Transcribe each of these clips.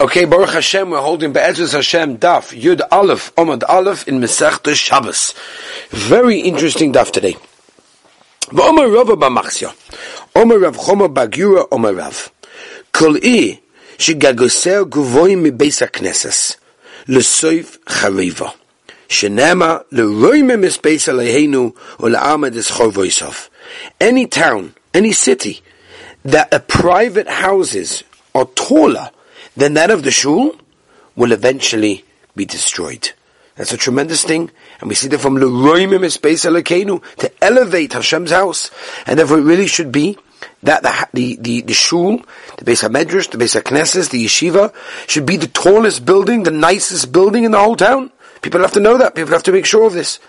Okay, Baruch Hashem, we're holding Be'ezus Hashem Daf, Yud Aleph, Omad Aleph in Mesech Shabbos. Very interesting Daf today. V'omer Rava B'machsya, Omer Rav Choma Bagura Omer Rav, Kol I, Shigagoser Guvoim Mibeis HaKnesses, L'soif Chariva, Shenema L'roime Misbeis Aleheinu, U'la'amad Es Chorvoisov. Any town, any city, that a private houses are taller then that of the shul will eventually be destroyed. That's a tremendous thing, and we see that from Leroimim Espeis Elokenu to elevate Hashem's house, and therefore it really should be that the the the, the shul, the Beis Hamedrash, the Beis Haknesses, the yeshiva should be the tallest building, the nicest building in the whole town. People have to know that. People have to make sure of this.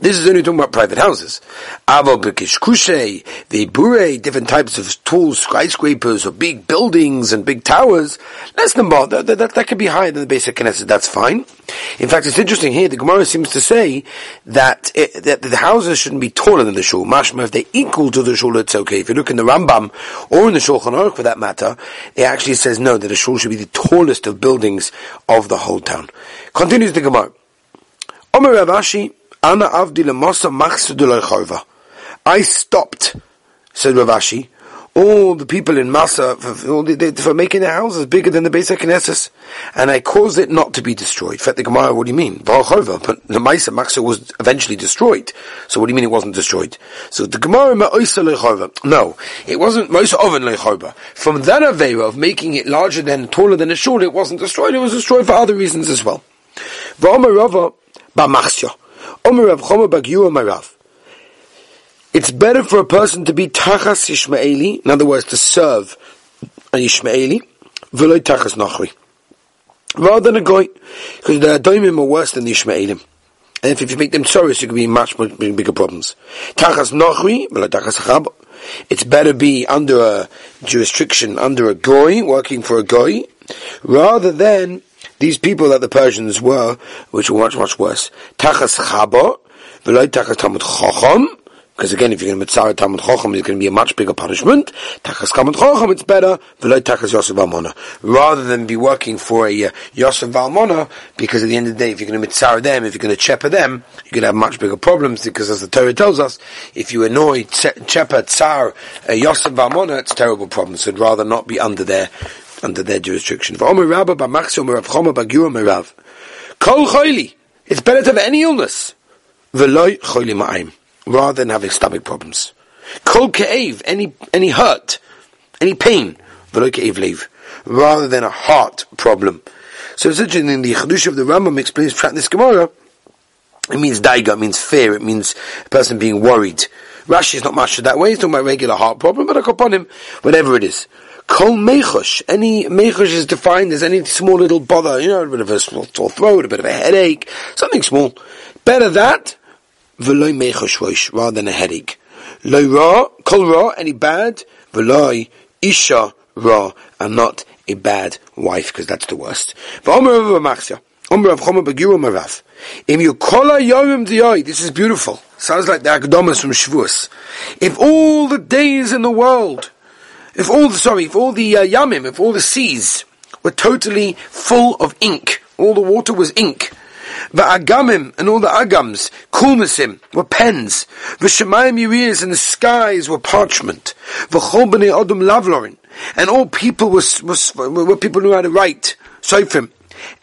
This is only talking about private houses. Avo bekishkushe, the bure, different types of tools, skyscrapers or big buildings and big towers. Less than that, that, that, that could be higher than the Beis Haknesses. That's fine. In fact, it's interesting here. The Gemara seems to say that it, that the houses shouldn't be taller than the shul. Mashma, if they're equal to the shul, it's okay. If you look in the Rambam or in the Shulchan Aruch, for that matter, it actually says no that the shul should be the tallest of buildings of the whole town. Continues the Gemara. Omer Rav Ashi. Ana avdi lemosa machsudulay I stopped, said Rav Ashi, all the people in Massa for, for making their houses bigger than the Beis Haknesses, and I caused it not to be destroyed. Fet the Gemara, what do you mean? But the Maisa Maxa was eventually destroyed. So what do you mean it wasn't destroyed? So the Gemara No, it wasn't Maisa Oven Lechorva. From that Avera of making it larger than, taller than a shul, it wasn't destroyed. It was destroyed for other reasons as well. V'omer Rava Ba'machsya. It's better for a person to be Tachas Ishmaeli, in other words, to serve an Ishmaeli, V'loi Tachas Nachri. Rather than a Goy, because the Adoimim are worse than the Ishmaelim. And if, if you make them sorrows, you could be much, much bigger problems. Tachas Nachri, V'loi Tachas Chab. It's better be under a jurisdiction, under a Goy, working for a Goy, rather than these people that the Persians were, which were much, much worse. Tachas chabo, v'loy tachas tamud chochom, because again, if you're going to mitzvah Talmud Chochem, it's going to be a much bigger punishment. Tachas Talmud Chochem, it's better. V'loy Tachas Yosef Almona. Rather than be working for a uh, Yosef Almona, because at the end of the day, if you're going to mitzvah them, if you're going to chepa them, you're going to have much bigger problems, because as the Torah tells us, if you annoy chepa tsar uh, Yosef Almona, it's terrible problems. So rather not be under their under their jurisdiction. It's better to have any illness. Rather than having stomach problems. Kol ke'ev. Any, any hurt. Any pain. Leave. Rather than a heart problem. So it's interesting, in the Chedush of the Rambam explains this Gemara, it means daiga, it means fear, it means a person being worried. Rashi is not much that way, he's talking about regular heart problem, but I upon him, whatever it is. Kol mechush. Any mechush is defined as any small little bother, you know, a bit of a small sore throat, a bit of a headache, something small. Better that, v'loy mechush rather than a headache. Loy ra, kol ra, any bad, v'loy isha ra, and not a bad wife, because that's the worst. This is beautiful. Sounds like the Akdomas from Shavuos. If all the days in the world if all the, sorry, if all the uh, yamim, if all the seas were totally full of ink, all the water was ink, the agamim and all the agams, kulmasim, were pens, the shemayim yiriyas and the skies were parchment, the chol b'nei odom lavlorin, and all people was, was, were people who how to write, soifim,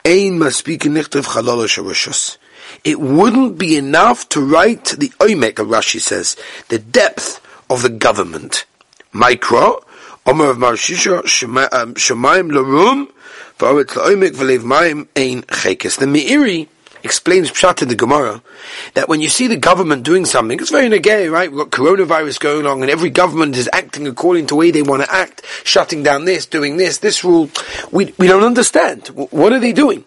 ein maspikin nichtav chalala It wouldn't be enough to write the oimek, Rashi says, the depth of the government. Micro, Omer of Marshisha, um, Shemaim Larum, V'aret La'omek V'lev Maim Ein Chekes. The Meiri explains Pshat in the Gemara that when you see the government doing something, it's very negay, right? We've got coronavirus going on and every government is acting according to the way they want to act, shutting down this, doing this, this rule. We, we don't understand. What are they doing?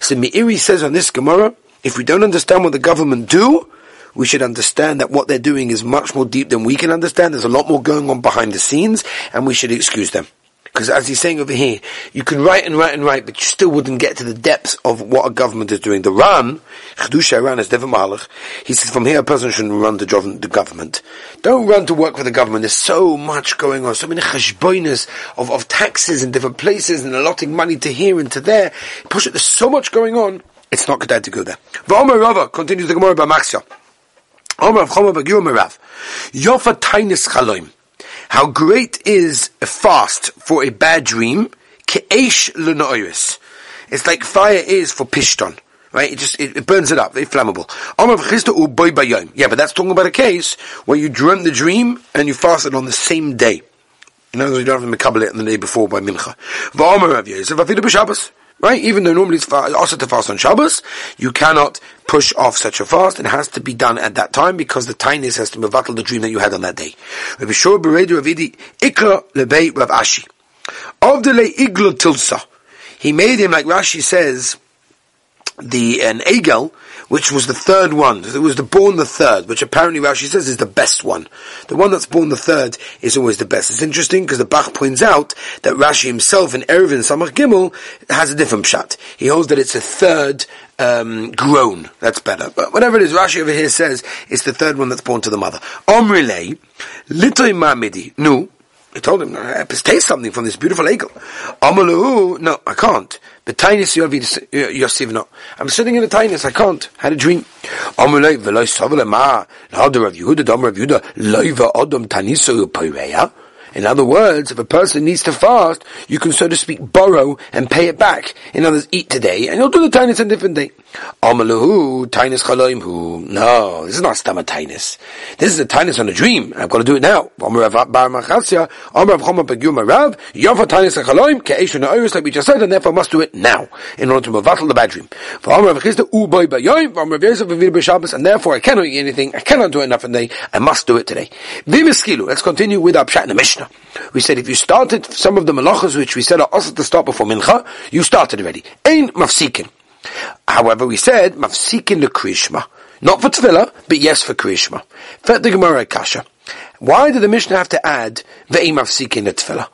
So Meiri says on this Gemara, if we don't understand what the government do, we should understand that what they're doing is much more deep than we can understand. There's a lot more going on behind the scenes, and we should excuse them. Because as he's saying over here, you can write and write and write, but you still wouldn't get to the depths of what a government is doing. The Ran, Chedusha Ran is never Malach. He says from here a person shouldn't run to the government. Don't run to work for the government. There's so much going on, so many cheshboinas of, of taxes in different places and allotting money to here and to there. Push it, there's so much going on. It's not good to go there. V'omer Rava continues the Gemara by Maxia. How great is a fast for a bad dream? It's like fire is for pishton. Right? It just, it, it burns it up. It's flammable. Yeah, but that's talking about a case where you dreamt the dream and you fasted on the same day. In other words, you don't have to makabel it the day before by mincha. Right? Even though normally it's also to fast on Shabbos, you cannot push off such a fast. It has to be done at that time because the tiness has to mevatel the dream that you had on that day. Rabbi Shor Beredi Ravidi Ikra Lebei Rav Ashi. Of the Iglo Tilsa. He made him, like Rashi says, the an egel, which was the third one. It was the born the third, which apparently Rashi says is the best one. The one that's born the third is always the best. It's interesting because the Bach points out that Rashi himself in Eruvin Samach Gimel has a different pshat. He holds that it's a third um, grown. That's better. But whatever it is, Rashi over here says it's the third one that's born to the mother. Omrile, litoy mamidi. No, he told him, I have to taste something from this beautiful eagle. Amalu, no, I can't. The tiniest no. I'm sitting in the tiniest, I can't. Had a dream. Amalei v'loy sovele ma. L'hadar of Yehuda, dom of Yehuda, loiva odom taniso poireya. In other words, if a person needs to fast, you can, so to speak, borrow and pay it back. In other words, eat today, and you'll do the tinus on a different day. Amalahu, tinus chaloimhu. No, this is not stammer tinus. This is a tinus on a dream. I've got to do it now. Like we just said, and therefore must do it now, in order to mevatel the bad dream. And therefore I cannot eat anything, I cannot do it enough in day, I must do it today. Vimiskilu, let's continue with our pshat in the Mishnah. We said if you started some of the malachas which we said are also to start before mincha, you started already. Ein mafsikin. However, we said mafsikin the krishma. Not for tefillah, but yes for krishma. Fet the Gemara kasha. Why did the Mishnah have to add ve'im mafsikin the tefillah?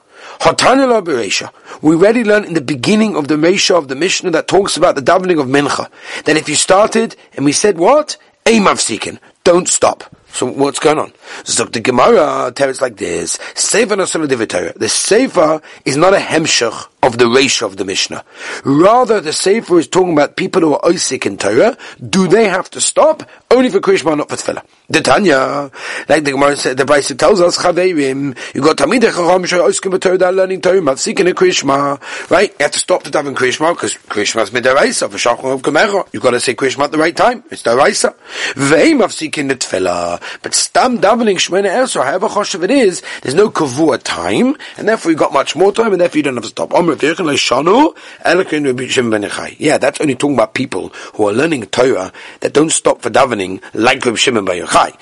We already learned in the beginning of the Mesha of the Mishnah that talks about the davening of Mincha. That if you started, and we said what? Aim Avsikin. Don't stop. So what's going on? Zok the Gemara tells like this: Sefer The Sefer is not a hemshach of the ratio of the Mishnah. Rather, the Sefer is talking about people who are Isaac in Torah. Do they have to stop? Only for Krishma, not for Tefillah. The Tanya, like the Gemara said, the Brisa tells us, Chaverim, you got Tamid Chacham Sha'oskim B'Torah, learning Torah, Matzikin Krishma, right? You have to stop the daven Krishma, because Krishma is Midaraisa, V'Shachom of Kamecha. You've got to say Krishma at the right time. It's Daraisa. Ve'im Avsikin the Tefillah. But Stam davening Shemona Esra, however choshev it is, there's no kavua time, and therefore you got much more time, and therefore you don't have to stop. Yeah, that's only talking about people who are learning Torah that don't stop for davening like Reb Shimon Bar Yochai.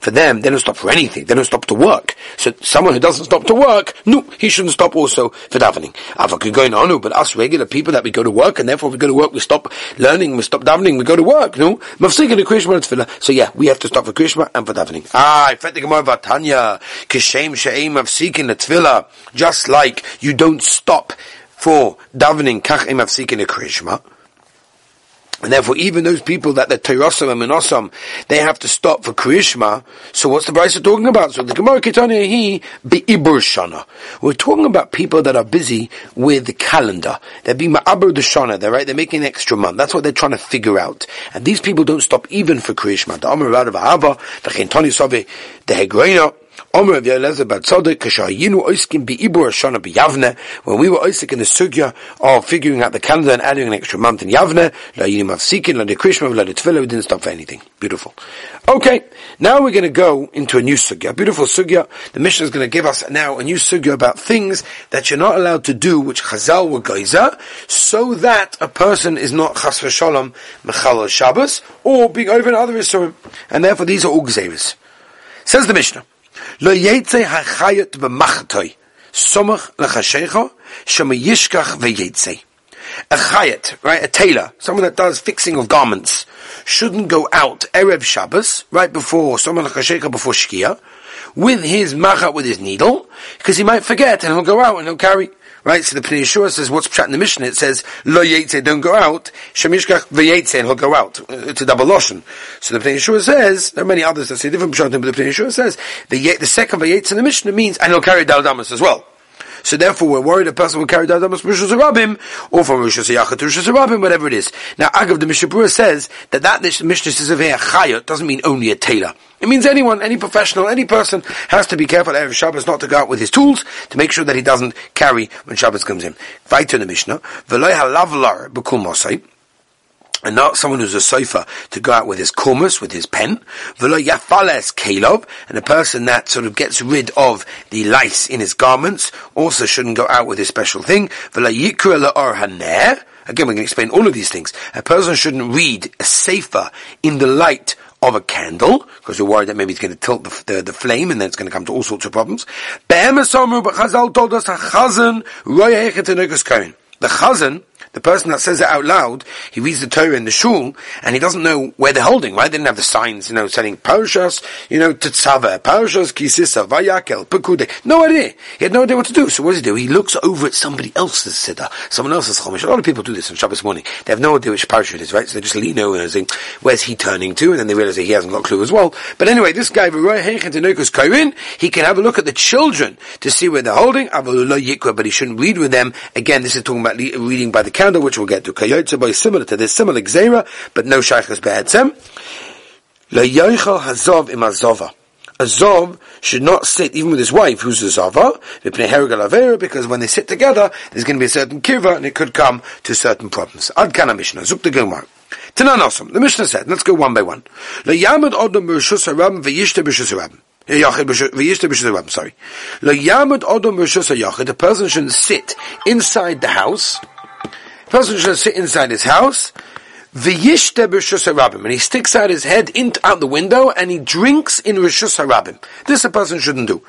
For them, they don't stop for anything. They don't stop to work. So someone who doesn't stop to work, no, he shouldn't stop also for davening. going on, but us regular people that we go to work, and therefore we go to work, we stop learning, we stop davening, we go to work, no? So yeah, we have to stop for Krishma and for davening. Ah, the Gemara Vatanya, Kishem She'im Tefillah, just like you don't stop for davening Kach Im Mafsikin Krishma. And therefore, even those people that they're Teirosam and Minosam, they have to stop for Krishma. So what's the Brisa talking about? So the Gemara Ketania he be Shana. We're talking about people that are busy with the calendar. They're being Ma'abur the Shana, they're right, they're making an extra month. That's what they're trying to figure out. And these people don't stop even for Krishma. The Amar Radav Ahava, the Chintani the Omer of Yelezer Kashayinu Be'ibur Shana when we were Oisik in the Sugya of figuring out the calendar and adding an extra month in Yavne, La Yinim Avsikin, La Krishma, La Tefillah, we didn't stop for anything. Beautiful. Okay, now we're going to go into a new Sugya, beautiful Sugya. The Mishnah is going to give us now a new Sugya about things that you're not allowed to do, which Chazal were Geiza, so that a person is not Chas V'Sholom Mechal Shabbos, or being over in other Isurim. And therefore these are all Gzeris. Says the Mishnah. Hachayot b'machtoi. Somach lechashecho, shema yishkach v'yetze. A chayat, right, a tailor, someone that does fixing of garments, shouldn't go out Erev Shabbos, right before, someone lechashecho before Shkia, with his machat, with his needle, because he might forget and he'll go out and he'll carry. Right, so the Pnei says, what's pshat in the Mishnah? It says, lo yetze, don't go out, shemishkach v'yetze, and he'll go out. Uh, it's a double lotion. So the Pnei says, there are many others that say different pshat, but the Pnei says, the, the second v'yetze in the Mishnah means, and he'll carry daldamas as well. So therefore, we're worried a person will carry Dadamas Rishus Rabim, or from Rishus Yachat to Rishus Rabim, whatever it is. Now, Agav, the Mishnah says that that Mishnah says of a Chayot doesn't mean only a tailor. It means anyone, any professional, any person has to be careful Erev Shabbos not to go out with his tools to make sure that he doesn't carry when Shabbos comes in. In the Mishnah, V'loy halavlar b'kul mosai, and not someone who's a sofa to go out with his kumus, with his pen. V'lo yafales kelov, and a person that sort of gets rid of the lice in his garments also shouldn't go out with his special thing. V'lo yikra la'or haner. Again, going to explain all of these things. A person shouldn't read a sefer in the light of a candle, because you're worried that maybe it's going to tilt the, the, the, flame and then it's going to come to all sorts of problems. The chazan the person that says it out loud, he reads the Torah in the shul, and he doesn't know where they're holding, right? They didn't have the signs, you know, saying Parashas, you know, Tetzava, Parashas, Kisisa, Vayakel, Pekude. No idea. He had no idea what to do. So what does he do? He looks over at somebody else's Siddur, someone else's Chumash. A lot of people do this on Shabbos morning. They have no idea which Parashah it is, right? So they just lean over and think, where's he turning to? And then they realize that he hasn't got a clue as well. But anyway, this guy, he can have a look at the children to see where they're holding, but he shouldn't read with them. Again, this is talking about reading by the which we'll get to. Kayotze similar to this, similar gzera, but no shaykhs be'etzem. La yoichel hazov im azova. A zov should not sit even with his wife, who's a zava, because when they sit together, there's going to be a certain kiva, and it could come to certain problems. Ad kana Mishnah, zuk the Gemara. Tanan the Mishnah said, let's go one by one. La yamad odom b'rishus harabim v'yishte b'rishus harabim. Sorry. The person shouldn't sit inside the house person should sit inside his house, V'yishte b'rishus harabim, and he sticks out his head in, out the window and he drinks in rishus harabim. This a person shouldn't do.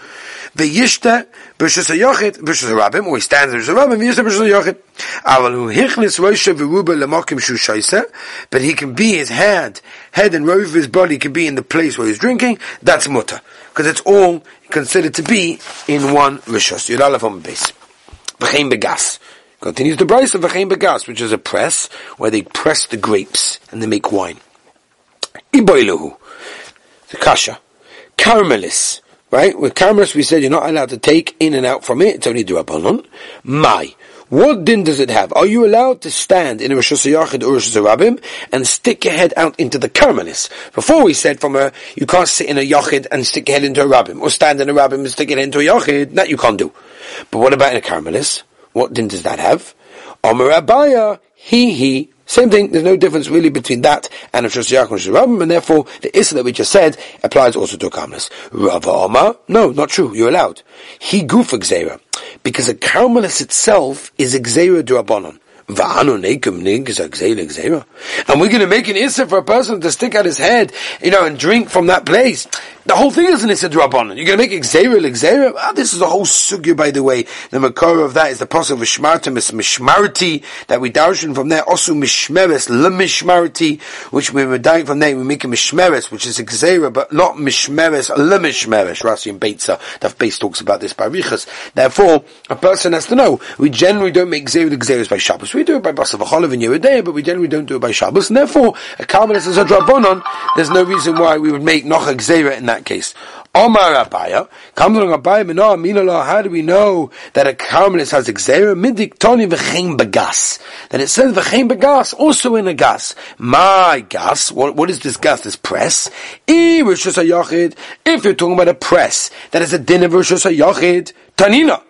V'yishte b'rishus hayochid, b'rishus harabim, or he stands in rishus harabim, v'yishte b'rishus hayochid. Aval but he can be his head, head and robe of his body can be in the place where he's drinking, that's mutter. Because it's all considered to be in one rishus. Yudalav on base. V'chein begas. Continues the Brisa of V'chein Begas, which is a press where they press the grapes and they make wine. Iboiluhu. The kasha. Karmelis. Right? With karmelis we said you're not allowed to take in and out from it. It's only durabanon. My. What din does it have? Are you allowed to stand in a Rosh Hashanah or Rosh Hashanah and stick your head out into the karmelis? Before we said from a, you can't sit in a Yachid and stick your head into a Rabbim, or stand in a Rabbim and stick it into a Yachid. That you can't do. But what about in a karmelis? What din does that have? Omer Abaye, he, he. Same thing, there's no difference really between that and a Shosiyach and Shirabim, and therefore the Issa that we just said applies also to a Karmelis. Rava Omar, no, not true, you're allowed. He goof Xera, because a Karmelis itself is Xera Durabonon. And we're going to make an issa for a person to stick out his head, you know, and drink from that place. The whole thing is an issa drabanan. You're going to make exera exera. Ah, this is a whole sugya, by the way. The makor of that is the possible of shmartim is mishmarti that we darshan from there. Also mishmeres lemishmarti, which we were dying from there. We make a mishmeres, which is exera, but not mishmeres lemishmeres. Rashi and Beitza, that base talks about this by Riches. Therefore, a person has to know we generally don't make exera exeras by Shabbos. We do it by Basav Acholav and Yeridei, but we generally don't do it by Shabbos. And therefore, a Karmelis is a drabanan. There's no reason why we would make noch exera in that case. Omar Abaye, comes along Abaye, Mino, Aminallah, how do we know that a Carmelis has Xera? Midik Tony V'chein Bagas. That it says V'chein Bagas, also in a gas. My gas, what, what is this gas, this press? If you're talking about a press, that is a din of Rosh Hashanah Tanina,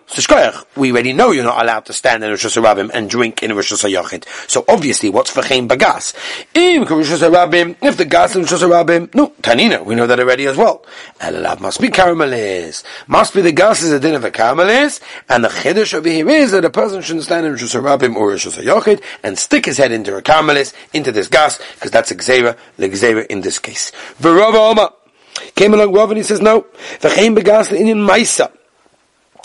we already know you're not allowed to stand in Rosh Hashanah and drink in Rosh Hashanah. So obviously, what's v'chein bagas? If the gas in Rosh Hashanah, no, Tanina, we know that already as well. Elalav must be karmelis. Must be the gas is a din of a karmelis, and the chiddush over here is that a person shouldn't stand in Rosh Hashanah or Rosh Hashanah and stick his head into a karmelis, into this gas, because that's a gzera, the gzera in this case. V'rava Came along Rav and he says, no, v'chein bagas in maisa.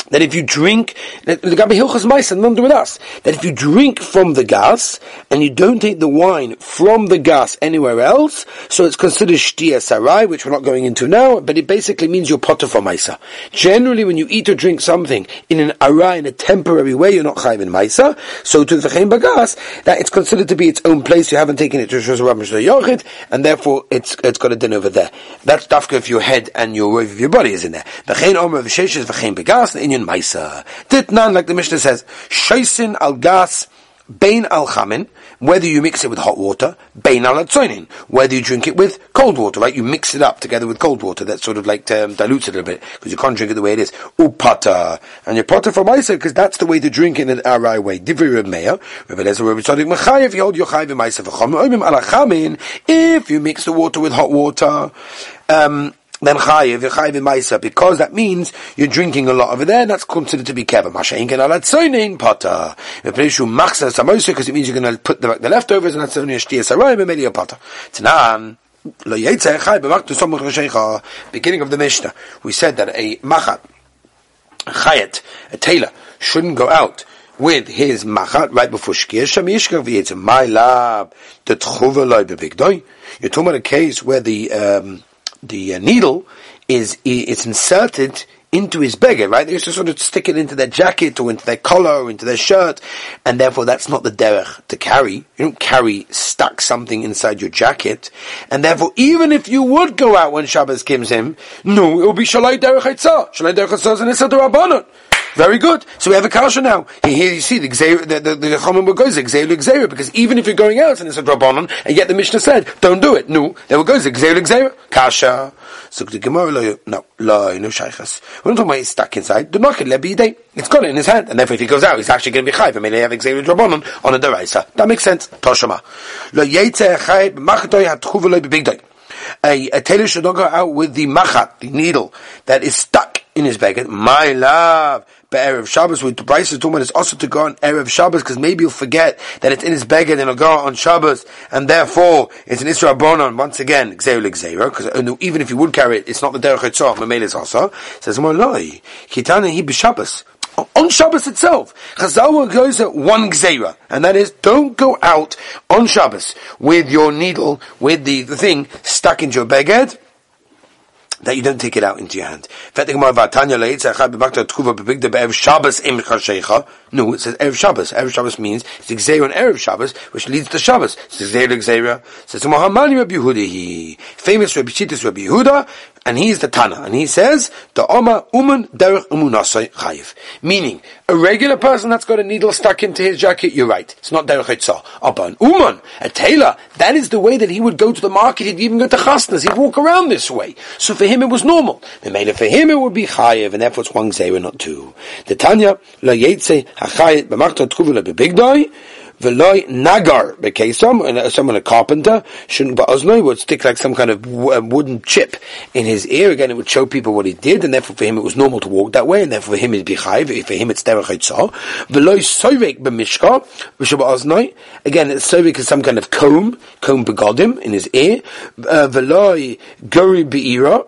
That if you drink, the Gabi Hilchas do with us, that if you drink from the gas and you don't take the wine from the gas anywhere else, so it's considered Shtia which we're not going into now, but it basically means you're potter for Maisa. Generally, when you eat or drink something in an Arai, in a temporary way, you're not Chayv in Maisa. So to the Chaim Bagas, that it's considered to be its own place, you haven't taken it to Yochid, and therefore it's, it's got a din over there. That's dafka if your head and your rove of your body is in there. V'chein omer v'sheshes v'chein begas, the Inyan Maisa. Ditnan, like the Mishnah says, Shaisin al gas, Bain al chamin, whether you mix it with hot water, bain al atzoinin, whether you drink it with cold water, right? You mix it up together with cold water. That sort of like um, dilutes it a little bit because you can't drink it the way it is. Upata, and you're potter from Isa because that's the way to drink in an Arai way. Divri Reb Meir, Reb Eliezer Reb Tzadik Mechayev, you hold your chayiv in Isa v'chom, oimim ala chamin, if you mix the water with hot water, um, then chayiv, chayiv Maisa, because that means you're drinking a lot over there, and that's considered to be keva. Mashayin can alat soinin pata. V'peishu machsa samosa, because it means you're going to put the, the leftovers, and that's only a shtia sarayim, and a pata. Tanan, beginning of the Mishnah, we said that a machat, a chayet, a tailor, shouldn't go out with his machat right before shkir shamishkav v'yitzim. My lab, the tchuva loy bebigdoi. You're talking about a case where the, um, the uh, needle is it's inserted into his beggar, right? They used to sort of stick it into their jacket or into their collar or into their shirt, and therefore that's not the derech to carry. You don't carry stuck something inside your jacket, and therefore even if you would go out when Shabbos comes in, no, it will be shalai derech haitzah. Shalai derech haitzah is an very good. So we have a kasha now. Here you see the the the, the chomim goes gzeir gzeir because even if you're going out and it's a drabanon, and yet the Mishnah said don't do it. No, there we go gzeir gzeir kasha. So the Gemara lo no lo no shaychas. We're not talking about he's stuck inside. The knock it It's got it in his hand, and therefore if he goes out, he's actually going to be chayv. I mean, they have gzeir drabanon on a deraisa. That makes sense. Toshama lo yetze chayv machatoy hatchuva lo bebigdoy. A, a tailor should not go out with the machat, the needle that is stuck in his bag. My love Erev Shabbos, with the Brisa is talking it's also to go on Erev Shabbos, because maybe you'll forget that it's in his beggar, and it'll go on Shabbos, and therefore, it's an Isra Bonon, once again, Gzeir Gzeira, because uh, even if you would carry it, it's not the Derech Etzah, Mamel is also, says Moloi, Kitana he b'Shabbos, on Shabbos itself. Chazal goes at one gzeira, and that is don't go out on Shabbos with your needle, with the, the thing stuck into your beged, that you don't take it out into your hand. No, it says Erev Shabbos. Erev Shabbos means it's Xer on Erev Shabbos, which leads to Shabbos. It's Xera. Famous Rabbi Shittis Rabbi Yehuda, and he's the Tana, and he says, the Oma Uman Derech Umunasai Chayiv. Meaning, a regular person that's got a needle stuck into his jacket, you're right. It's not Derech Eitzah. But an Uman, a tailor, that is the way that he would go to the market, he'd even go to Chasnas, he'd walk around this way. So for him it was normal. Made for him it would be Chayiv, and therefore it's one Zera, not two. The Tanya, La Yetze HaChayit B'machta B'Bigdoi, Veloy nagar bekesom, someone a carpenter shouldn't but oznoi would stick like some kind of um, wooden chip in his ear. Again, it would show people what he did, and therefore for him it was normal to walk that way, and therefore for him it'd be chayv. For him it's derech haitzah. Veloy soivek b'mishka v'shav oznoi. Again, soivek is some kind of comb, comb begodim in his ear. Uh, veloy gori beira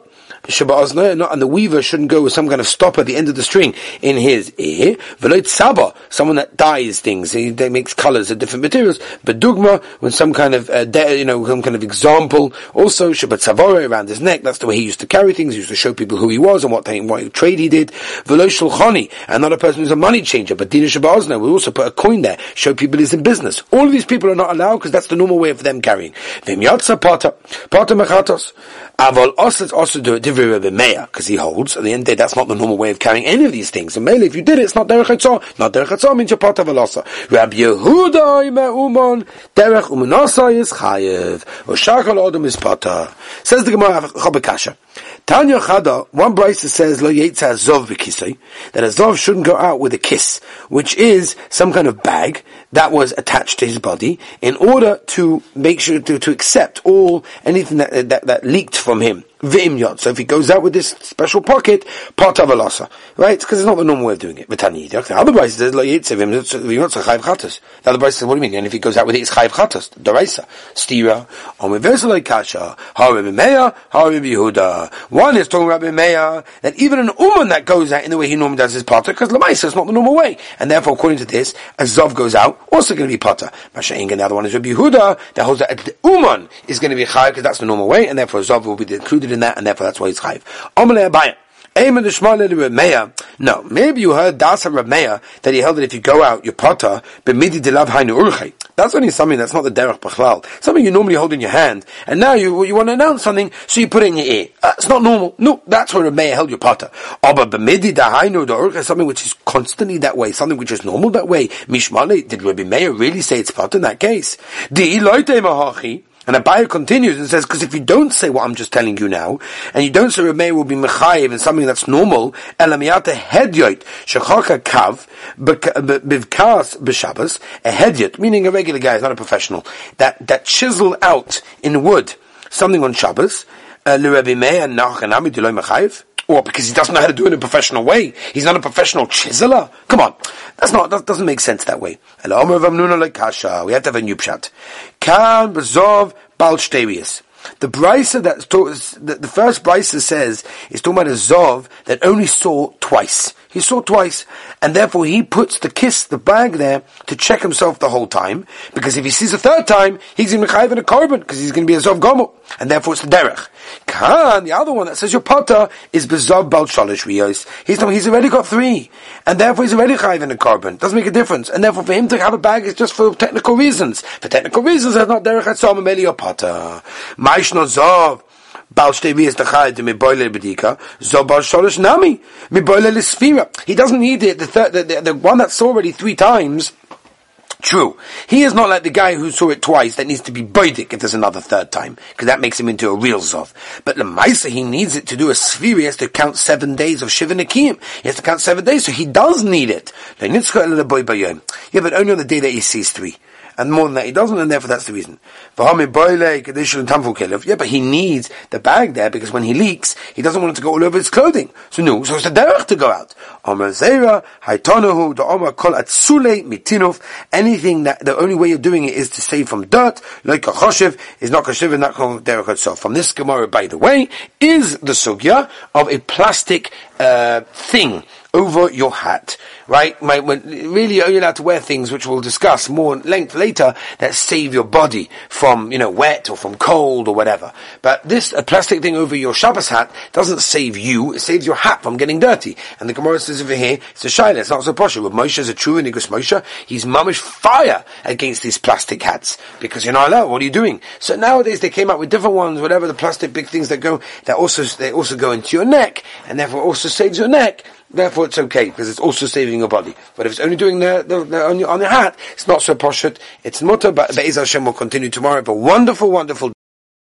and the weaver shouldn't go with some kind of stop at the end of the string in his ear. Veloit saba, someone that dyes things, he, makes colors of different materials. But dugma, when some kind of, uh, de, you know, some kind of example. Also, shabbat savore around his neck, that's the way he used to carry things, he used to show people who he was and what, what trade he did. Veloit shulchani, and not a person who's a money changer, but dina shabbat we also put a coin there, show people he's in business. All of these people are not allowed because that's the normal way of them carrying. Vim yatsa pata, pata mechatos. Aval oslet also do it Divri Rebbe Meir, because he holds, at the end of the day, that's not the normal way of carrying any of these things. And mainly, if you did it, it's not Derech Hatzah. Not Derech Hatzah means you're part of a lossa. Rabbi Yehuda Ime Derech Umanasa is Chayev, or Shachal Odom is Pata. Says the Gemara Chabakasha. Tanya Chada, one Brisa says, Lo Yetza Zov B'kisei, that a Zov shouldn't go out with a kiss, which is some kind of bag that was attached to his body, in order to make sure to, to accept all, anything that, that, that leaked from him So if he goes out with this special pocket, part of a lossa. Right? Because it's not the normal way of doing it. V'tani. The other price says, lo yitzevim, v'im chayv chatos. The other says, what do you mean? And if he goes out with it, it's chayv chatos. Doraisa. Stira. On reversal like kasha. Harib Meya, Harib Yehuda. One is talking about Meya, that even an uman that goes out in the way he normally does his potter, because lemaisa is not the normal way. And therefore, according to this, a zov goes out, also going to be potter. And the other one is Rabbi Yehuda, that holds that the uman is going to be chayv, because that's the normal way, and therefore zov will be included in that, and therefore that's why he's Abayim. No, maybe you heard Dasa Rameya that he held that if you go out, your potter, b'midi dilav hainu urchay. That's only something that's not the derech b'chlal. Something you normally hold in your hand, and now you you want to announce something, so you put it in your ear. Uh, that's not normal. No, that's where Rameya held your potter. But b'midi dahainu urchay, something which is constantly that way, something which is normal that way. Mishmale, did Rabbi Meir really say it's potter in that case? Di mahachi. And Abaye continues and says, because if you don't say what I'm just telling you now, and you don't say Rameh will be mechayiv in something that's normal, elamiyata hedyot shechaka kav bivkas b'shabbos, a hedyot, meaning a regular guy, not a professional, that, that chisel out in wood something on Shabbos, uh, l'Rebbe Meir nachanami diloy mechayiv, or because he doesn't know how to do it in a professional way. He's not a professional chiseler. Come on. That's not, that doesn't make sense that way. We have to have a new pshat. Kan bezov bal the brisa that the first brisa says is talking about a zov that only saw twice. He saw twice, and therefore he puts the kiss, the bag there to check himself the whole time. Because if he sees a third time, he's going to in a korban because he's going to be a zov gomo, and therefore it's the derech. Khan, the other one that says your potter is bezov bal shalish. He's he's already got three, and therefore he's already chayiv in a korban. Doesn't make a difference, and therefore for him to have a bag is just for technical reasons. For technical reasons, that's not derech atzom ameli your potter. Maishno zov. The. He doesn't need it, the, third, the, the, the one already three times, True. He is not like the guy who saw it twice that needs to be boidik if there's another third time, because that makes him into a real Zov. But Lemaisa, he needs it to do a sphere, he has to count seven days of Shiva He has to count seven days, so he does need it. Yeah, but only on the day that he sees three and more than that he doesn't, and therefore that's the reason. Yeah, but he needs the bag there because when he leaks, he doesn't want it to go all over his clothing. So no, so it's the derech to go out. Anything that the only way you're doing it is to save from dirt, like a choshev, is not kashiv and not derech itself. From this Gemara, by the way, is the sugya of a plastic uh, thing over your hat, right? My, when, really, you're allowed to wear things which we'll discuss more length later that save your body from, you know, wet or from cold or whatever. But this, a plastic thing over your Shabbos hat doesn't save you, it saves your hat from getting dirty. And the Gemara says over here, it's a shaila, it's not so posh. With Moshe is a true and Nigus Moshe, he's mamish fire against these plastic hats. Because you're not allowed, what are you doing? So nowadays they came out with different ones, whatever the plastic big things that go, that also, they also go into your neck, and therefore also saves your neck therefore it's okay because it's also saving your body. But if it's only doing the, the, the on, your, on your hat, it's not so poshut. It's mutter. But Be'ez Hashem will continue tomorrow. But wonderful, wonderful.